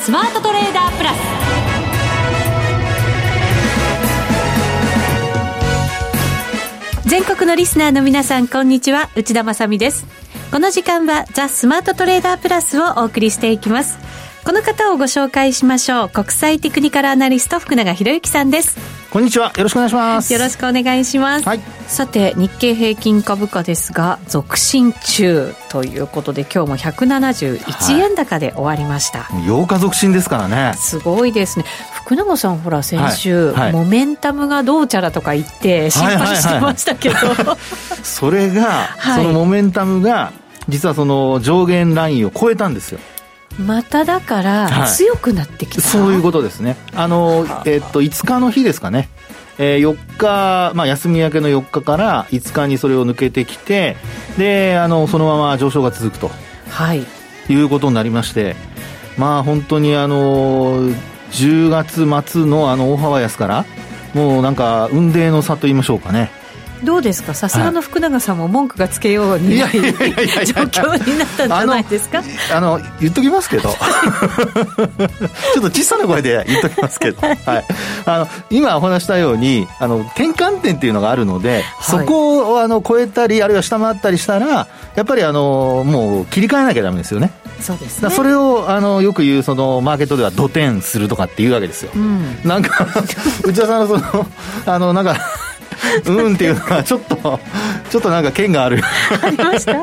スマートトレーダープラス。全国のリスナーの皆さんこんにちは。内田まさです。この時間はザ・スマートトレーダープラスをお送りしていきます。この方をご紹介しましょう。国際テクニカルアナリスト福永博之さんです。こんにちは。よろしくお願いします。よろしくお願いします、はい、さて日経平均株価ですが続伸中ということで今日も171円高で終わりました、はい、8日続伸ですからね。すごいですね。福永さんほら先週、はい。はい、モメンタムがどうちゃらとか言って心配してましたけど、それが、そのモメンタムが実はその上限ラインを超えたんですよまただから強くなってきた、はい、そういうことですね。あの、えー、っと5日の日ですかね。えー、4日、まあ、休み明けの4日から5日にそれを抜けてきてであのそのまま上昇が続くと、はい、いうことになりましてまあ本当にあの10月末のあの大幅安からもうなんか運命の差と言いましょうかねどうですか？さすがの福永さんも文句がつけようにない。状況になったんじゃないですか？あの言っときますけど。ちょっと小さな声で言っときますけど、はい、あの今お話したようにあの転換点っていうのがあるので、はい、そこをあの超えたりあるいは下回ったりしたらやっぱりあのもう切り替えなきゃだめですよね。そうですね。それをあのよく言うそのマーケットでは土点するとかっていうわけですよ、うん、なんか 内田さんのそのあのなんか うんっていうのはちょっと ちょっとなんか剣がある。ありました？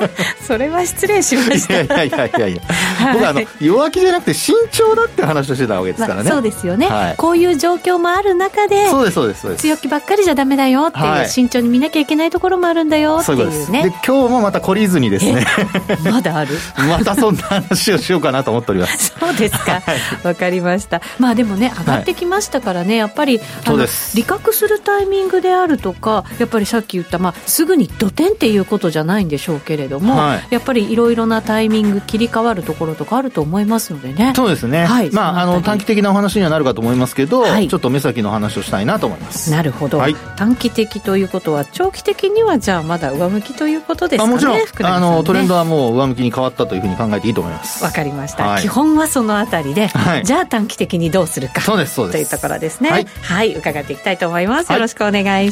それは失礼しました。いやいやいやいや、はい、僕あの弱気じゃなくて慎重だって話をしてたわけですからね、まあ、そうですよね、はい、こういう状況もある中でそうですそうですそうです。強気ばっかりじゃダメだよっていう、はい、慎重に見なきゃいけないところもあるんだよっていうね。で今日もまた懲りずにですね。まだある？またそんな話をしようかなと思っております。そうですか。わ、かりました。まあでもね上がってきましたからね、やっぱりあの利確するタイミングであるとかやっぱりさっき言った、まあ、すぐに土点っていうことじゃないんでしょうけれども、はい、やっぱりいろいろなタイミング切り替わるところとかあると思いますのでね。そうですね、はい、まあ、あの短期的なお話にはなるかと思いますけど、はい、ちょっと目先の話をしたいなと思います。なるほど、短期的ということは長期的にはじゃあまだ上向きということですかね、もちろん、ね、あのトレンドはもう上向きに変わったというふうに考えていいと思います。わかりました、基本はそのあたりで、じゃあ短期的にどうするか。そうですそうです。というところですね。はい、伺っていきたいと思います。よろしくお願い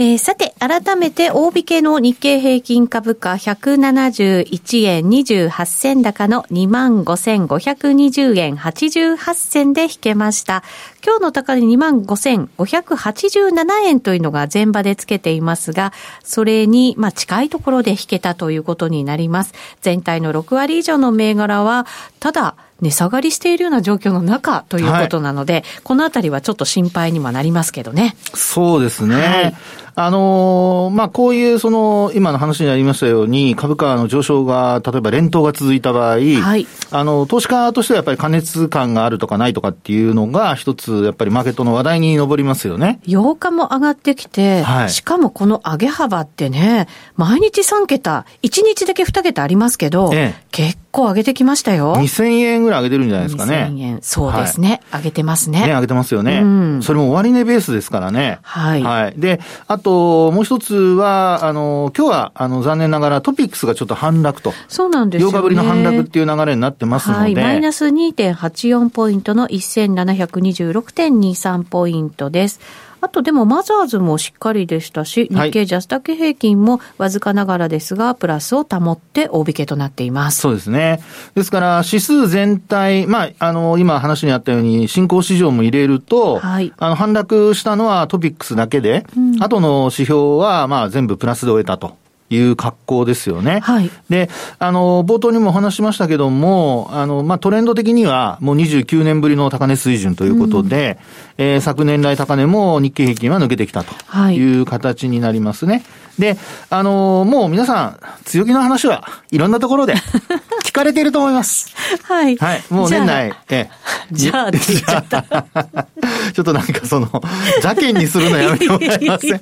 えー、さて、改めて大引けの日経平均株価171円28銭高の25,520円88銭で引けました。今日の高値25,587円というのが前場でつけていますが、それに、まあ、近いところで引けたということになります。全体の6割以上の銘柄は、ただ、値下がりしているような状況の中ということなので、はい、このあたりはちょっと心配にもなりますけどね。そうですね。はいあのー、まあ、こういうその、今の話にありましたように、株価の上昇が、例えば連投が続いた場合、はい、あの、投資家としてはやっぱり過熱感があるとかないとかっていうのが、一つ、やっぱりマーケットの話題に上りますよね。8日も上がってきて、はい、しかもこの上げ幅ってね、毎日3桁、1日だけ2桁ありますけど、ええ、結構上げてきましたよ。2000円ぐらい上げてるんじゃないですかね。2000円。そうですね。はい、上げてますね。ね、上げてますよね。うん、それも終値ベースですからね。はい。はい。で、あと、もう一つは、あの、今日は、あの、残念ながらトピックスがちょっと反落と。そうなんですよ、ね。8日ぶりの反落っていう流れになってますので。はい。マイナス2.84ポイントの1726.23ポイントです。あとでもマザーズもしっかりでしたし、日経ジャスタック平均もわずかながらですが、プラスを保って大引けとなっています。そうですね。ですから、指数全体、まあ、あの、今話にあったように、新興市場も入れると、はい、あの、反落したのはトピックスだけで、うん、後の指標は、まあ、全部プラスで終えたと。いう格好ですよね。はい。で、あの、冒頭にもお話しましたけども、あの、まあ、トレンド的にはもう29年ぶりの高値水準ということで、うん、えー、昨年来高値も日経平均は抜けてきたという形になりますね。はい、で、あの、もう皆さん、強気の話はいろんなところで 聞かれていると思います。はい。はい。もう年内、え じゃあって言っちゃった。ちょっとなんかその、邪険にするのやめてもらえません？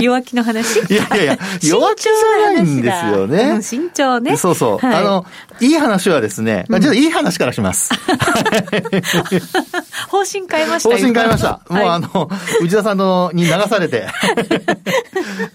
弱気の話？いやいやいや、弱気じゃないんですよね。慎重ね。そうそう。はい、あの、いい話はですね、うん、じゃあいい話からします。方針変えました方針変えました。もうあの、内田さんのに流されて。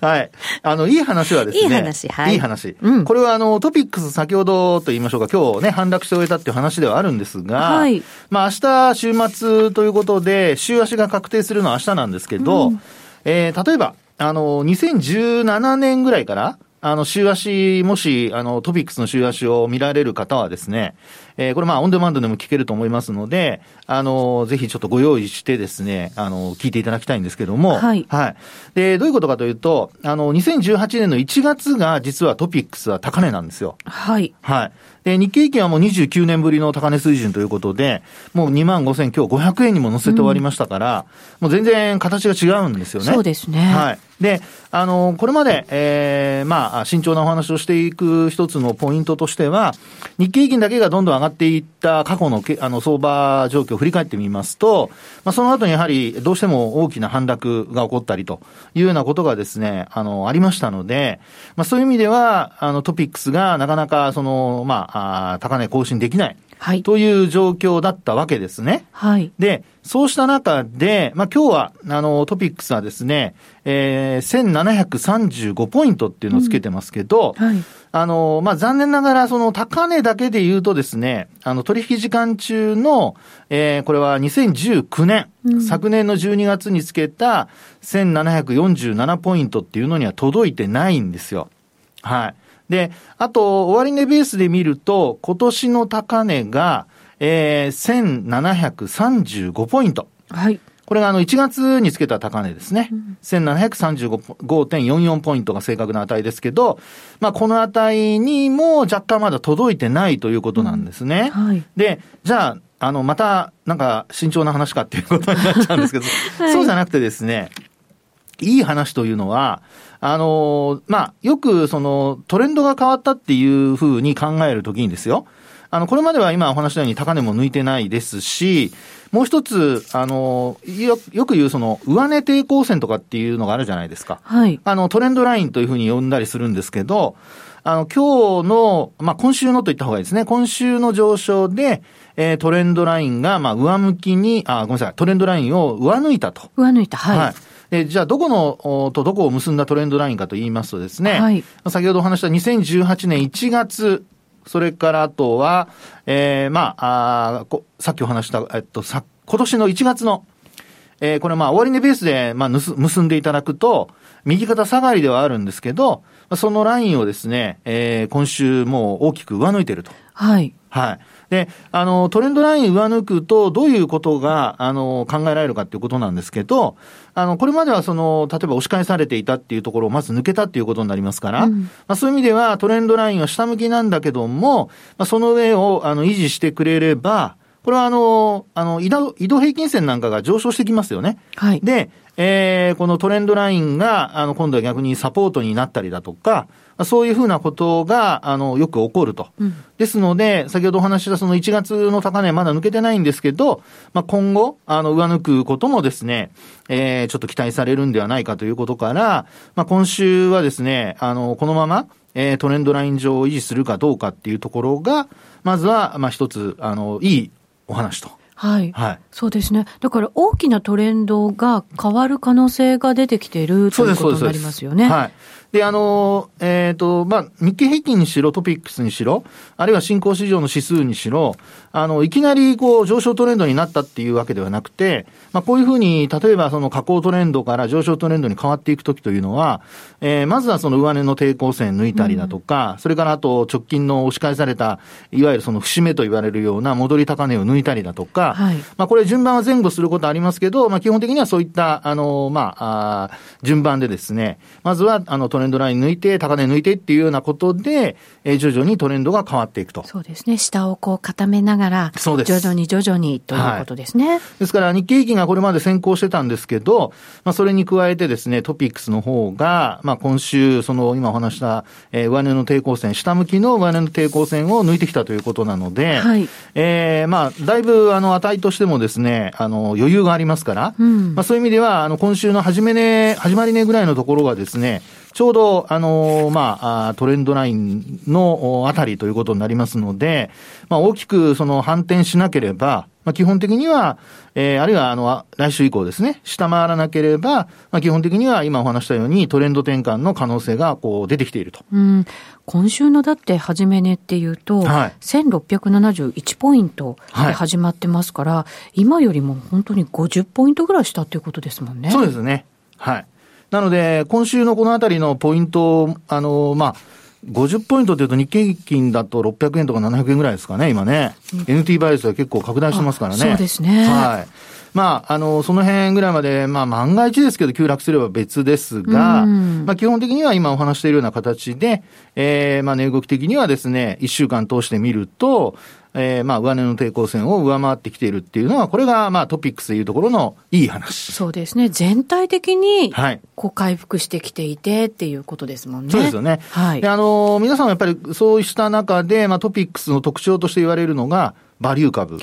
はい。あの、いい話はですね。いい話、はい。いい話。うん、これはあの、トピックス先ほどと言いましょうか、今日ね、反落して終えたっていう話ではあるんですが、はい。まあ明日週末ということで、週足が確定するのは明日なんですけど、うん、えー、例えば、あの、2017年ぐらいから、あの、週足、もし、あの、トピックスの週足を見られる方はですね、えー、これまあ、オンデマンドでも聞けると思いますので、あの、ぜひちょっとご用意してですね、あの、聞いていただきたいんですけども、はい。はい。で、どういうことかというと、あの、2018年の1月が実はトピックスは高値なんですよ。はい。はい。で、日経平均はもう29年ぶりの高値水準ということで、もう2万5千今日500円にも乗せて終わりましたから、うん、もう全然形が違うんですよね。そうですね。はい。で、あの、これまで、ええー、まあ、慎重なお話をしていく一つのポイントとしては、日経平均だけがどんどん上がっていった過去のあの相場状況を振り返ってみますと、まあ、その後にやはりどうしても大きな反落が起こったりというようなことがですね、あの、ありましたので、まあ、そういう意味では、あの、トピックスがなかなか、その、ま、あ高値更新できない。はい、という状況だったわけですね。はい。で、そうした中で、まあ、今日は、あの、トピックスはですね、えー、1735ポイントっていうのをつけてますけど、うんはい、あの、まあ、残念ながら、その高値だけで言うとですね、あの、取引時間中の、えー、これは2019年、うん、昨年の12月につけた1747ポイントっていうのには届いてないんですよ。はい。で、あと、終値ベースで見ると、今年の高値が、えー、1735ポイント。はい。これがあの1月につけた高値ですね。うん、1735.44ポイントが正確な値ですけど、まあこの値にも若干まだ届いてないということなんですね。うんはい、で、じゃあ、あの、また、なんか、慎重な話かっていうことになっちゃうんですけど、はい、そうじゃなくてですね、いい話というのは、あの、まあ、よくそのトレンドが変わったっていうふうに考えるときにですよ。あの、これまでは今お話したように高値も抜いてないですし、もう一つ、あの、よ、よく言うその、上値抵抗線とかっていうのがあるじゃないですか。はい。あの、トレンドラインというふうに呼んだりするんですけど、あの、今日の、まあ、今週のと言った方がいいですね。今週の上昇で、えー、トレンドラインが、まあ、上向きに、あ、ごめんなさい、トレンドラインを上抜いたと。上抜いた、はい。はいえじゃあ、どこの、とどこを結んだトレンドラインかと言いますとですね、はい、先ほどお話した2018年1月、それからあとは、えー、まあ、あさっきお話した、えっと、さ、今年の1月の、えー、これまあ、終値ベースで、まあ、結んでいただくと、右肩下がりではあるんですけど、そのラインをですね、えー、今週もう大きく上抜いていると。はい。はい。で、あの、トレンドライン上抜くと、どういうことが、あの、考えられるかっていうことなんですけど、あの、これまではその、例えば押し返されていたっていうところをまず抜けたっていうことになりますから、うん、まあ、そういう意味ではトレンドラインは下向きなんだけども、まあ、その上を、あの、維持してくれれば、これはあの、あの、移動、移動平均線なんかが上昇してきますよね。はい。で、えー、このトレンドラインが、あの、今度は逆にサポートになったりだとか、そういうふうなことが、あの、よく起こると。うん、ですので、先ほどお話したその1月の高値まだ抜けてないんですけど、まあ、今後、あの、上抜くこともですね、えー、ちょっと期待されるんではないかということから、まあ、今週はですね、あの、このまま、えー、トレンドライン上を維持するかどうかっていうところが、まずは、まあ、一つ、あの、いいお話と。はい。はい。そうですね。だから大きなトレンドが変わる可能性が出てきているということになりますよね。はい。で、あの、えっ、ー、と、まあ、日経平均にしろ、トピックスにしろ、あるいは新興市場の指数にしろ、あの、いきなりこう上昇トレンドになったっていうわけではなくて、まあ、こういうふうに、例えばその下降トレンドから上昇トレンドに変わっていくときというのは、えー、まずはその上値の抵抗線抜いたりだとか、うん、それからあと直近の押し返された、いわゆるその節目と言われるような戻り高値を抜いたりだとか、はい、まあ、これ順番は前後することありますけど、まあ、基本的にはそういった、あの、まあ、あ順番でですね、まずは、あの、トレレンドライン抜いて、高値抜いてっていうようなことで、えー、徐々にトレンドが変わっていくと。そうですね。下をこう固めながら、そうです。徐々に徐々にということですね。はい、ですから、日経平均がこれまで先行してたんですけど、まあ、それに加えてですね、トピックスの方が、まあ、今週、その、今お話した、えー、上値の抵抗線、下向きの上値の抵抗線を抜いてきたということなので、はい。えー、まあ、だいぶ、あの、値としてもですね、あの、余裕がありますから、うん、まあ、そういう意味では、あの、今週の始め値、始まり値ぐらいのところはですね、ちょうど、あのー、まあ、トレンドラインのあたりということになりますので、まあ、大きくその反転しなければ、まあ、基本的には、えー、あるいは、あの、来週以降ですね、下回らなければ、まあ、基本的には今お話したようにトレンド転換の可能性が、こう、出てきていると。うん。今週のだって、始め値っていうと、はい、1671ポイントで始まってますから、はい、今よりも本当に50ポイントぐらいしたっていうことですもんね。そうですね。はい。なので、今週のこのあたりのポイント、あの、まあ、50ポイントというと日経平均だと600円とか700円ぐらいですかね、今ね。うん、NT バイオスは結構拡大してますからね。そうですね。はい。まあ、あの、その辺ぐらいまで、まあ、万が一ですけど、急落すれば別ですが、まあ、基本的には今お話しているような形で、ええー、まあ、値動き的にはですね、1週間通してみると、えー、まあ、上値の抵抗線を上回ってきているっていうのは、これが、まあ、トピックスでいうところのいい話。そうですね。全体的に、はい。こう、回復してきていてっていうことですもんね。そうですよね。はい。で、あの、皆さんやっぱりそうした中で、まあ、トピックスの特徴として言われるのが、バリュー株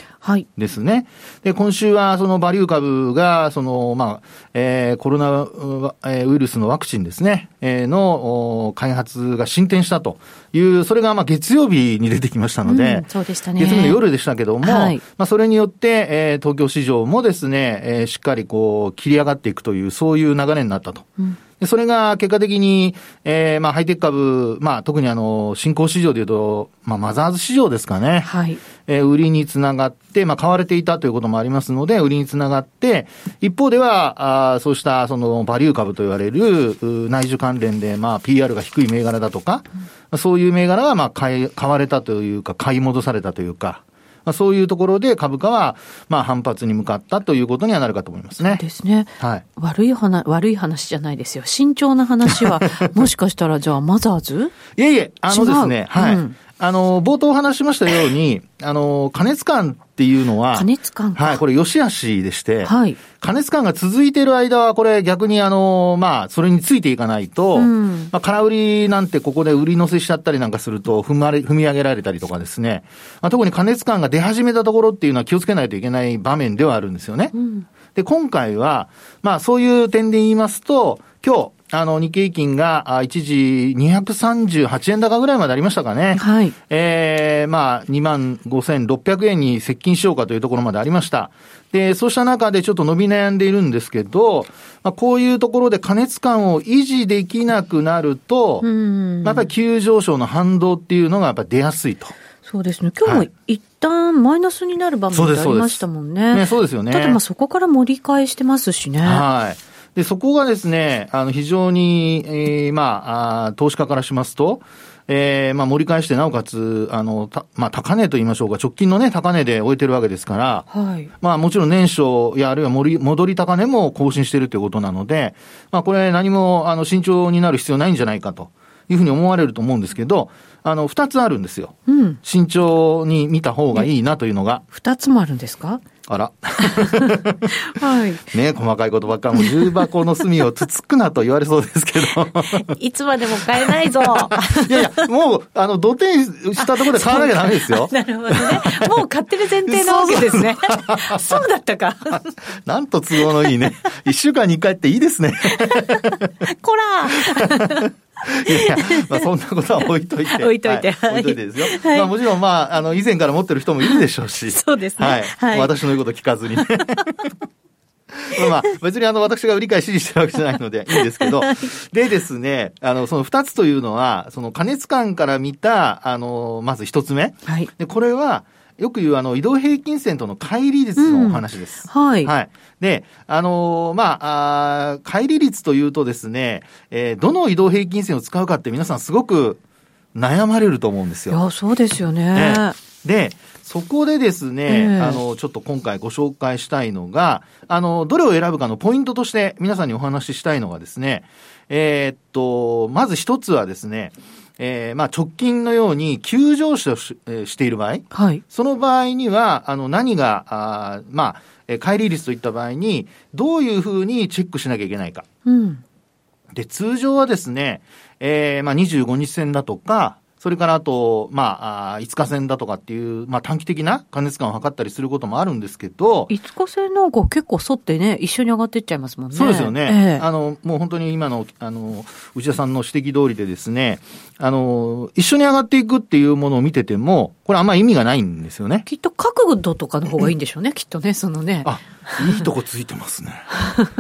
ですね。はい、で、今週はそのバリュー株が、その、まあ、えー、コロナウイルスのワクチンですね、えー、の開発が進展したという、それがまあ月曜日に出てきましたので、うん、そうでしたね。月曜日の夜でしたけども、はい、まあそれによって、えー、東京市場もですね、えー、しっかりこう切り上がっていくという、そういう流れになったと。うんそれが結果的に、えー、まあ、ハイテク株、まあ、特にあの、新興市場でいうと、まあ、マザーズ市場ですかね。はい。えー、売りにつながって、まあ、買われていたということもありますので、売りにつながって、一方では、あそうした、その、バリュー株と言われる、内需関連で、まあ、PR が低い銘柄だとか、うん、そういう銘柄は、まあ、買い、買われたというか、買い戻されたというか、まあ、そういうところで株価は、まあ、反発に向かったということにはなるかと思いますね。ですね。はい。悪い話、悪い話じゃないですよ。慎重な話は、もしかしたら、じゃあ、マザーズ？いえいえ、あのですね、はい。うんあの、冒頭お話しましたように、あの、加熱感っていうのは、加熱感はい、これ、良し悪しでして、はい。加熱感が続いている間は、これ逆にあの、まあ、それについていかないと、うん、まあ、空売りなんてここで売り乗せしちゃったりなんかすると、踏まれ、踏み上げられたりとかですね、まあ、特に加熱感が出始めたところっていうのは気をつけないといけない場面ではあるんですよね。うん、で、今回は、まあ、そういう点で言いますと、今日、あの、日経平均が、一時238円高ぐらいまでありましたかね。はい。ええー、まあ、2万5600円に接近しようかというところまでありました。で、そうした中でちょっと伸び悩んでいるんですけど、まあ、こういうところで加熱感を維持できなくなると、まやっぱり急上昇の反動っていうのがやっぱり出やすいと。そうですね。今日も一旦マイナスになる場面がありましたもんね。ねそうですよね。ただまあそこから盛り返してますしね。はい。で、そこがですね、あの、非常に、えー、まあ、あ投資家からしますと、えー、まあ、盛り返して、なおかつ、あの、た、まあ、高値と言いましょうか、直近のね、高値で終えてるわけですから、はい。まあ、もちろん年初や、あるいは戻り、戻り高値も更新しているということなので、まあ、これ何も、あの、慎重になる必要ないんじゃないかというふうに思われると思うんですけど、あの、二つあるんですよ。うん。慎重に見た方がいいなというのが。二つもあるんですか？あら。はい。ね細かいことばっかり、も重箱の隅をつつくなと言われそうですけど。いつまでも買えないぞ。いやいや、もう、あの、土手したところで買わなきゃダメですよ。なるほどね。もう買ってる前提なわけですね。そうだったか。なんと都合のいいね。一週間に一回っていいですね。こらいや、まあ、そんなことは置いといて。置いといて。はい、置いといてですよ。はい、まあ、もちろん、まあ、あの、以前から持ってる人もいるでしょうし。そうですね。はい。はい、私の言うこと聞かずに。まあ、別にあの、私が売り買い指示してるわけじゃないのでいいんですけど、はい、でですね、あの、その二つというのは、その加熱感から見た、あの、まず一つ目。はい。で、これは、よく言うあの移動平均線との乖離率のお話です。うん、はい。はい。で、あのー、まあ、あ乖離率というとですね、えー、どの移動平均線を使うかって皆さんすごく悩まれると思うんですよ。いや、そうですよね。ねで、そこでですね、えー、あの、ちょっと今回ご紹介したいのが、あの、どれを選ぶかのポイントとして皆さんにお話ししたいのがですね、えー、っと、まず一つはですね、えー、まあ直近のように急上昇し,、えー、している場合、はい、その場合には、あの、何が、あまあ、えー、乖離率といった場合に、どういうふうにチェックしなきゃいけないか。うん、で、通常はですね、えー、まあ25日線だとか、それからあと、まあ、5日線だとかっていう、まあ短期的な加熱感を測ったりすることもあるんですけど。5日線なんか結構沿ってね、一緒に上がっていっちゃいますもんね。そうですよね。えー、あの、もう本当に今の、あの、内田さんの指摘通りでですね、あの、一緒に上がっていくっていうものを見てても、これあんま意味がないんですよね。きっと角度とかの方がいいんでしょうね、きっとね、そのね。あ、いいとこついてますね。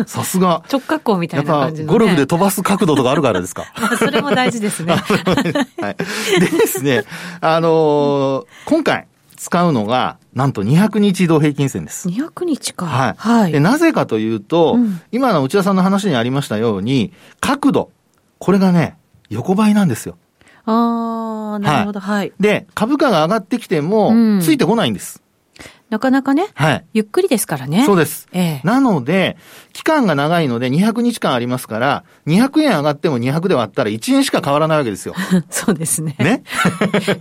さすが。直角行みたいな感じの、ね、ゴルフで飛ばす角度とかあるからですか？まあ、それも大事ですね。はい。でですね、あのー、今回使うのが、なんと200日移動平均線です。200日か。はい。はい、でなぜかというと、うん、今の内田さんの話にありましたように、角度。これがね、横ばいなんですよ。ああ、なるほど、はい、はい。で、株価が上がってきても、ついてこないんです。なかなかね、はい。ゆっくりですからね。そうです。ええ。なので、期間が長いので200日間ありますから、200円上がっても200で割ったら1円しか変わらないわけですよ。そうですね。ね？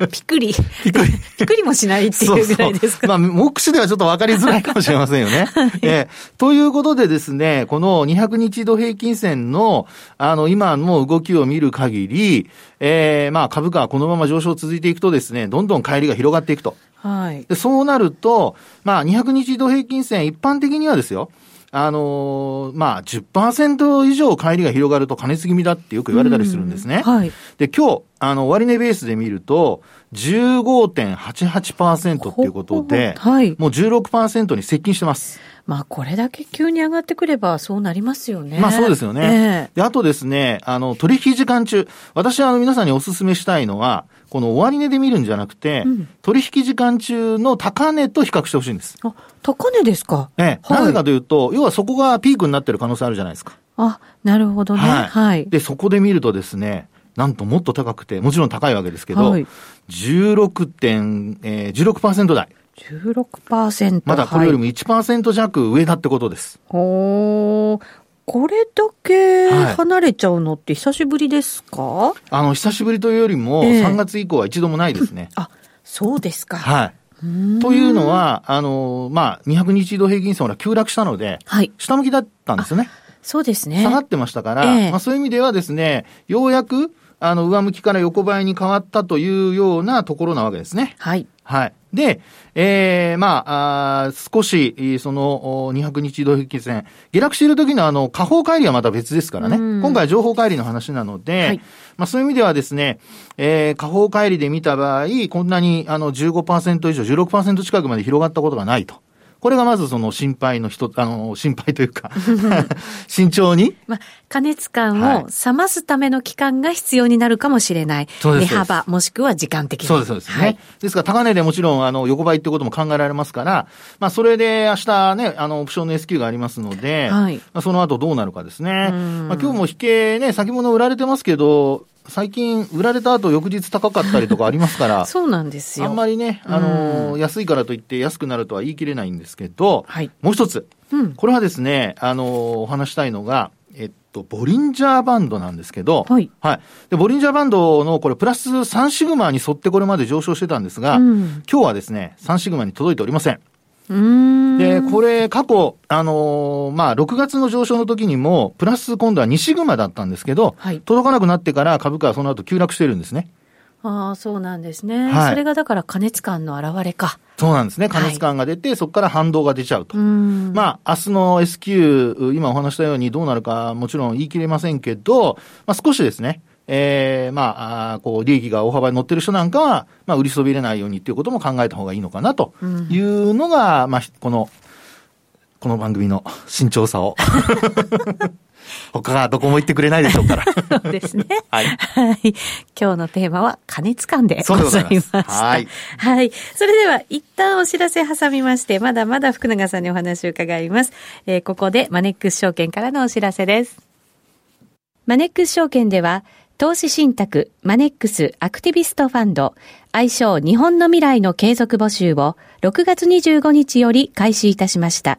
ピクリ。ピクリ。ピクリもしないっていうぐらいですか。まあ、目視ではちょっと分かりづらいかもしれませんよね。はい、えー、ということでですね、この200日度平均線の、あの、今の動きを見る限り、えー、まあ、株価はこのまま上昇続いていくとですね、どんどん帰りが広がっていくと。はい。で、そうなると、まあ、200日移動平均線、一般的にはですよ、あのー、まあ10%以上帰りが広がると加熱気味だってよく言われたりするんですね。はい。で、今日、あの、終値ベースで見ると、15.88%っていうことで、はい。もう16%に接近してます。まあ、これだけ急に上がってくればそうなりますよね。まあ、そうですよね。えー、で、あとですね、あの、取引時間中、私はあの皆さんにお勧めしたいのは、この終値で見るんじゃなくて、うん、取引時間中の高値と比較してほしいんです。あ、高値ですか？ええ、はい、なぜかというと、要はそこがピークになってる可能性あるじゃないですか。あ、なるほどね。はい。はい、で、そこで見るとですね、なんともっと高くて、もちろん高いわけですけど、はい、16点、えー、16%台。16%。まだこれよりも1%弱上だってことです。はい、おこれだけ離れちゃうのって久しぶりですか、はい、あの、久しぶりというよりも、3月以降は一度もないですね。えー、あ、そうですか。はい。というのは、あの、まあ、200日移動平均線は急落したので、はい、下向きだったんですよね。そうですね。下がってましたから、えー、まあ、そういう意味ではですね、ようやく、あの、上向きから横ばいに変わったというようなところなわけですね。はい。はい。で、ええー、まあ、あ少し、その、200日移動平均線、下落している時のあの、下方乖離はまた別ですからね。今回は情報乖離の話なので、はい、まあそういう意味ではですね、えー、下方乖離で見た場合、こんなにあの15%以上、16%近くまで広がったことがないと。これがまずその心配の人、あの、心配というか 慎重に？まあ、加熱感を冷ますための期間が必要になるかもしれない。はい、値幅、もしくは時間的に。そうです、そうですね。はい、ですから、高値でもちろん、あの、横ばいってことも考えられますから、まあ、それで明日ね、あの、オプションの S q がありますので、はい、まあ、その後どうなるかですね。まあ、今日も引けね、先物売られてますけど、最近、売られた後翌日高かったりとかありますから、そうなんですよ。あんまりね、あのー、安いからといって安くなるとは言い切れないんですけど、はい、もう一つ、うん、これはですね、あのー、お話したいのが、えっと、ボリンジャーバンドなんですけど、はい。はい。で、ボリンジャーバンドのこれプラス3シグマに沿ってこれまで上昇してたんですが、うん、今日はですね、3シグマに届いておりません。で、これ、過去、あのー、まあ、6月の上昇の時にも、プラス今度は2シグマだったんですけど、はい、届かなくなってから株価はその後急落してるんですね。ああ、そうなんですね、はい。それがだから加熱感の表れか。そうなんですね。加熱感が出て、はい、そこから反動が出ちゃうと。まあ、明日の S q 今お話したようにどうなるかもちろん言い切れませんけど、まあ少しですね、えー、まあ、あこう、利益が大幅に乗ってる人なんかは、まあ、売りそびれないようにっていうことも考えた方がいいのかなというのが、うん、まあ、この、この番組の慎重さを。他がどこも言ってくれないでしょうから。そうですね。はい。はい。今日のテーマは加熱感でございました。はい。はい。それでは一旦お知らせ挟みまして、まだまだ福永さんにお話を伺います。えー、ここでマネックス証券からのお知らせです。マネックス証券では、投資信託マネックスアクティビストファンド愛称日本の未来の継続募集を6月25日より開始いたしました。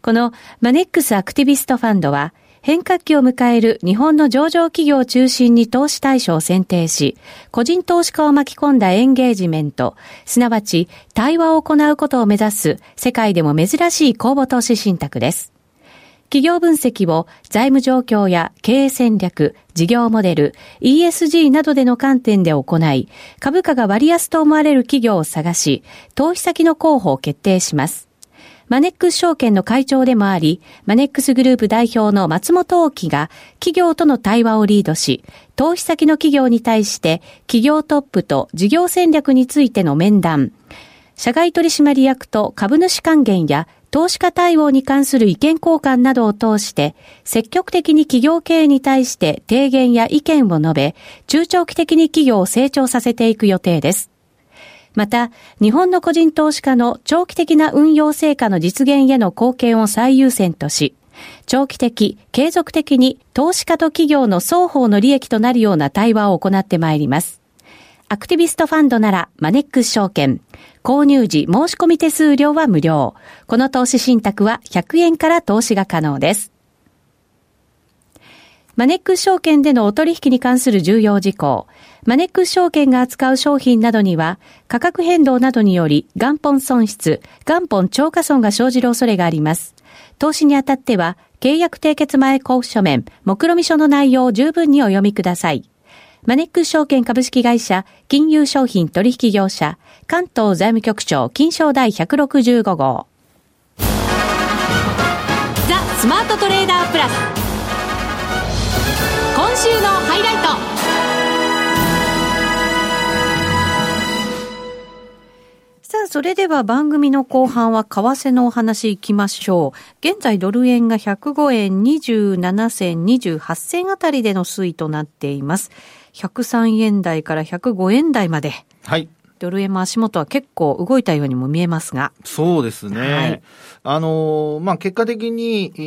このマネックスアクティビストファンドは変革期を迎える日本の上場企業を中心に投資対象を選定し、個人投資家を巻き込んだエンゲージメント、すなわち対話を行うことを目指す世界でも珍しい公募投資信託です。企業分析を財務状況や経営戦略、事業モデル、ESG などでの観点で行い、株価が割安と思われる企業を探し、投資先の候補を決定します。マネックス証券の会長でもあり、マネックスグループ代表の松本大樹が企業との対話をリードし、投資先の企業に対して企業トップと事業戦略についての面談、社外取締役と株主還元や投資家対応に関する意見交換などを通して、積極的に企業経営に対して提言や意見を述べ、中長期的に企業を成長させていく予定です。また、日本の個人投資家の長期的な運用成果の実現への貢献を最優先とし、長期的、継続的に投資家と企業の双方の利益となるような対話を行ってまいります。アクティビストファンドならマネックス証券。購入時申し込み手数料は無料。この投資信託は100円から投資が可能です。マネックス証券でのお取引に関する重要事項。マネックス証券が扱う商品などには、価格変動などにより元本損失、元本超過損が生じる恐れがあります。投資にあたっては、契約締結前交付書面、目論見書の内容を十分にお読みください。マネックス証券株式会社、金融商品取引業者、関東財務局長、金賞第165号。ザ・スマートトレーダープラス。今週のハイライトさあ、それでは番組の後半は為替のお話いきましょう。現在ドル円が105円27銭28銭あたりでの推移となっています。103円台から105円台まで。はい。ドル円も足元は結構動いたようにも見えますが。そうですね。はい、あのまあ、結果的に、え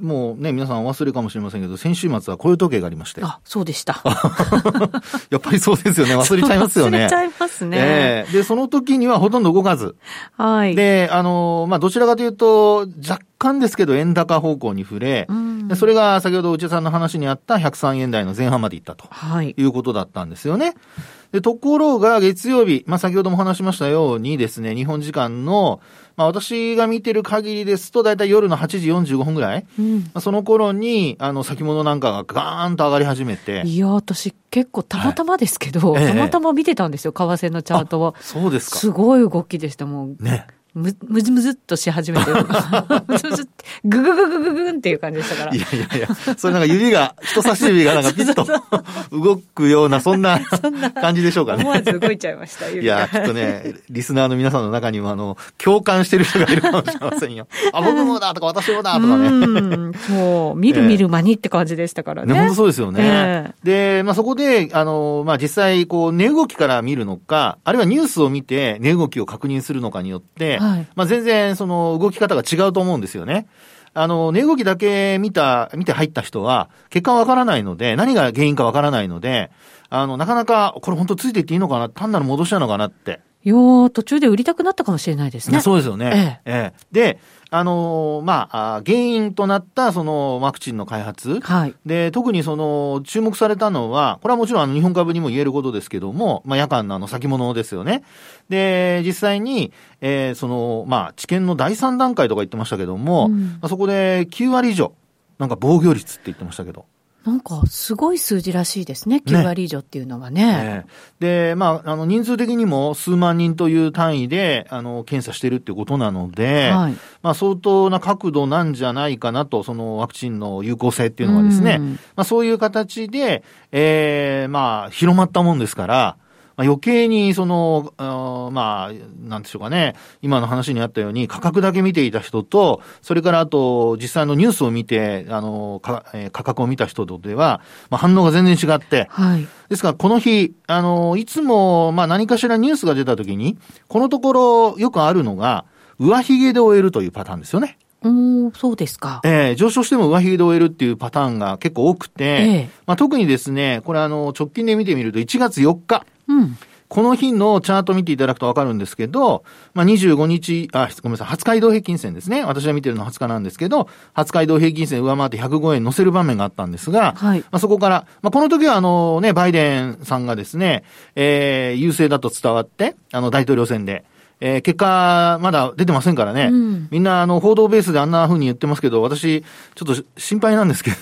ー、もうね、皆さんお忘れかもしれませんけど、先週末は雇用統計がありまして。あ、そうでした。やっぱりそうですよね。忘れちゃいますよね。忘れちゃいますね。えー、で、その時にはほとんど動かず。はい。で、あのまあ、どちらかというと、若干ですけど円高方向に触れ、うん、それが先ほど内田さんの話にあった103円台の前半までいったと。はい。いうことだったんですよね。で、ところが月曜日、まあ、先ほども話しましたようにですね、日本時間の、まあ、私が見てる限りですと、だいたい夜の8時45分ぐらい、うん、まあ、その頃に、あの、先物なんかがガーンと上がり始めて。いや、私結構たまたまですけど、はい、たまたま見てたんですよ、為替のチャートを。そうですか。すごい動きでした、もう。ね。む、むずむずっとし始めて、むずむずぐぐぐぐぐぐんっていう感じでしたから。いやいやいや、それなんか指が、人差し指がなんかピッと動くような、そんな感じでしょうかね。思わず動いちゃいました、いや、きっとね、リスナーの皆さんの中にも、あの、共感してる人がいるかもしれませんよ。あ、僕もだとか、私もだとかね。もう、見る見る間にって感じでしたからね。ね、本当そうですよね。えー、で、まあそこで、あの、まあ実際、こう、値動きから見るのか、あるいはニュースを見て、値動きを確認するのかによって、はい、まあ全然その動き方が違うと思うんですよね。あの、値動きだけ見た、見て入った人は、結果はわからないので、何が原因かわからないので、あの、なかなか、これ本当ついていっていいのかな、単なる戻しなのかなって。いや途中で売りたくなったかもしれないですね。そうですよね。ええええ、で、あのー、まあ、原因となったそのワクチンの開発。はい。で、特にその注目されたのは、これはもちろんあの日本株にも言えることですけども、まあ、夜間のあの先物ですよね。で、実際に、えー、その、まあ、治験の第3段階とか言ってましたけども、うん、まあ、そこで9割以上、なんか防御率って言ってましたけど。なんか、すごい数字らしいですね。9割以上っていうのはね。ねで、まあ、あの、人数的にも数万人という単位で、あの、検査してるっていうことなので、はい、まあ、相当な角度なんじゃないかなと、そのワクチンの有効性っていうのはですね、まあ、そういう形で、ええー、まあ、広まったもんですから、まあ、余計にその、まあ、なんでしょうかね、今の話にあったように、価格だけ見ていた人と、それからあと、実際のニュースを見て、あの、かえー、価格を見た人とでは、まあ、反応が全然違って、はい、ですから、この日、あの、いつも、まあ、何かしらニュースが出たときに、このところよくあるのが、上髭で終えるというパターンですよね。おそうですか。えー、上昇しても上髭で終えるっていうパターンが結構多くて、えー、まあ、特にですね、これあの、直近で見てみると1月4日。うん。この日のチャート見ていただくとわかるんですけど、まあ、25日、あ、ごめんなさい、20日移動平均線ですね。私が見てるのは20日なんですけど、20日移動平均線上回って105円乗せる場面があったんですが、はい、まあ、そこから、まあ、この時はあのね、バイデンさんがですね、えー、優勢だと伝わって、あの、大統領選で、えー、結果、まだ出てませんからね。うん、みんな、あの、報道ベースであんな風に言ってますけど、私、ちょっと心配なんですけど。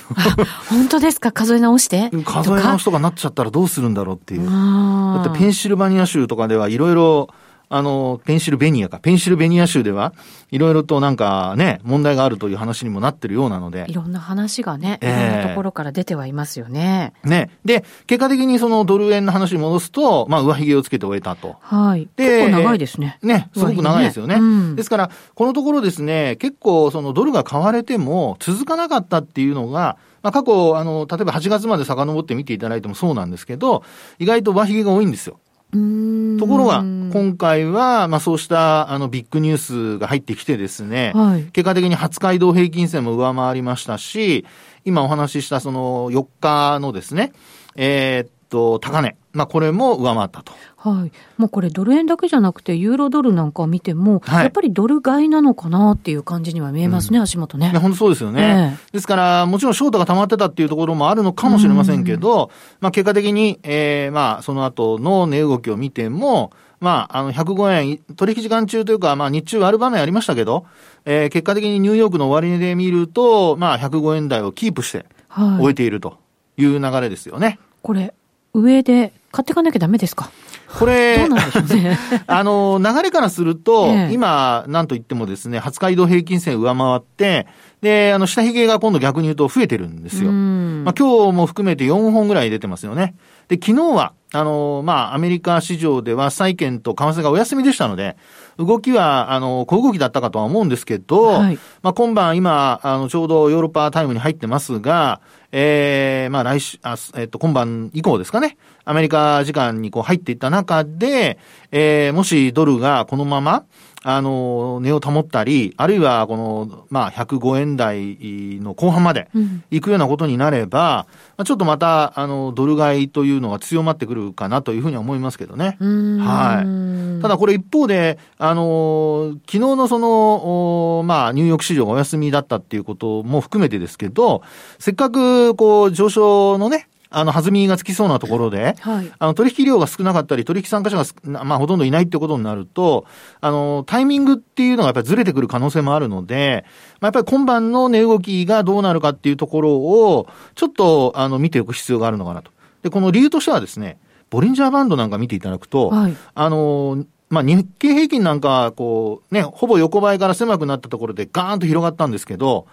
本当ですか？数え直して？数え直しとかなっちゃったらどうするんだろうっていう。だってペンシルバニア州とかではいろいろ、あの、ペンシルベニアか。ペンシルベニア州では、いろいろとなんかね、問題があるという話にもなってるようなので。いろんな話がね、いろんなところから出てはいますよね。ね。で、結果的にそのドル円の話に戻すと、まあ、上髭をつけて終えたと。はい。で、結構長いですね。ね、すごく長いですよね。ねうん、ですから、このところですね、結構そのドルが買われても続かなかったっていうのが、まあ、過去、あの、例えば8月まで遡って見ていただいてもそうなんですけど、意外と上髭が多いんですよ。ところが、今回は、まあそうした、あの、ビッグニュースが入ってきてですね、はい、結果的に20日移動平均線も上回りましたし、今お話ししたその4日のですね、えー、っと、高値。まあこれも上回ったと。はい。もうこれドル円だけじゃなくて、ユーロドルなんかを見ても、はい、やっぱりドル買いなのかなっていう感じには見えますね、うん、足元ね。本当そうですよね。えー、ですから、もちろんショートが溜まってたっていうところもあるのかもしれませんけど、まあ結果的に、えー、まあその後の値動きを見ても、まあ、あの、105円、取引時間中というか、まあ、日中割る場面ありましたけど、えー、結果的にニューヨークの終値で見ると、まあ、105円台をキープして、終えているという流れですよね。はい、これ、上で買っていかなきゃダメですか？これ。あの、流れからすると、ええ、今、なんと言ってもですね、20日移動平均線上回って、で、あの、下髭が今度逆に言うと増えてるんですよ。まあ、今日も含めて4本ぐらい出てますよね。で、昨日は、あの、まあ、アメリカ市場では債券と為替がお休みでしたので、動きは、あの、小動きだったかとは思うんですけど、はい、まあ、今晩、今、あの、ちょうどヨーロッパタイムに入ってますが、ええー、まあ、来週、あ、えっと、今晩以降ですかね、アメリカ時間にこう入っていった中で、えー、もしドルがこのまま、あの、値を保ったり、あるいはこの、まあ、105円台の後半まで行くようなことになれば、うん、ちょっとまた、あの、ドル買いというのが強まってくるかなというふうには思いますけどね。はい。ただこれ一方で、あの、昨日のその、まあ、ニューヨーク市場がお休みだったっていうことも含めてですけど、せっかく、こう、上昇のね、あの、弾みがつきそうなところで、はい、あの、取引量が少なかったり、取引参加者が、まあ、ほとんどいないってことになると、あの、タイミングっていうのがやっぱりずれてくる可能性もあるので、まあ、やっぱり今晩の値動きがどうなるかっていうところを、ちょっと、あの、見ておく必要があるのかなと。で、この理由としてはですね、ボリンジャーバンドなんか見ていただくと、はい、あの、まあ、日経平均なんか、こう、ね、ほぼ横ばいから狭くなったところでガーンと広がったんですけど、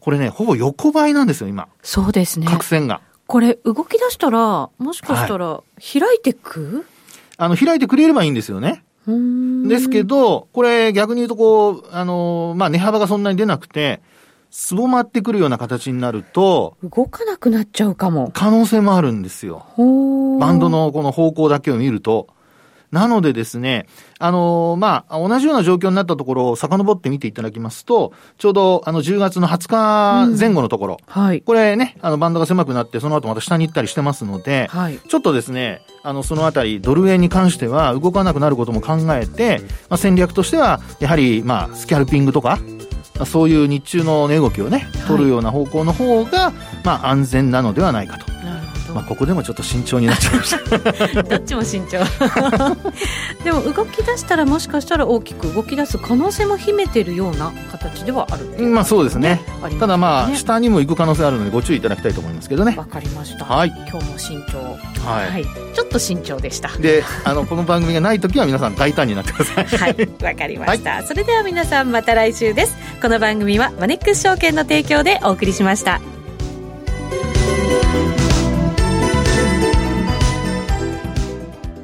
これね、ほぼ横ばいなんですよ、今。そうですね。角線が。これ動き出したら、もしかしたら開いてく、はい、あの、開いてくれればいいんですよね。ですけど、これ逆に言うとこう、あの、まあ、値幅がそんなに出なくて、すぼまってくるような形になると、動かなくなっちゃうかも。可能性もあるんですよ。バンドのこの方向だけを見ると。なのでですね、あのー、まあ、同じような状況になったところを遡って見ていただきますと、ちょうどあの10月の20日前後のところ、うん、はい。これね、あのバンドが狭くなって、その後また下に行ったりしてますので、はい。ちょっとですね、あの、そのあたり、ドル円に関しては動かなくなることも考えて、まあ、戦略としては、やはり、まあ、スキャルピングとか、そういう日中の値動きをね、取るような方向の方が、まあ、安全なのではないかと。まあ、ここでもちょっと慎重になっちゃいました。どっちも慎重。でも動き出したらもしかしたら大きく動き出す可能性も秘めてるような形ではある、ね、まあそうですね、ね、ただまあ下にも行く可能性あるのでご注意いただきたいと思いますけどね。わかりました、はい、今日も慎重。はい、はい、ちょっと慎重でした。であのこの番組がない時は皆さん大胆になってください。はい。わかりました、はい、それでは皆さんまた来週です。この番組はマネックス証券の提供でお送りしました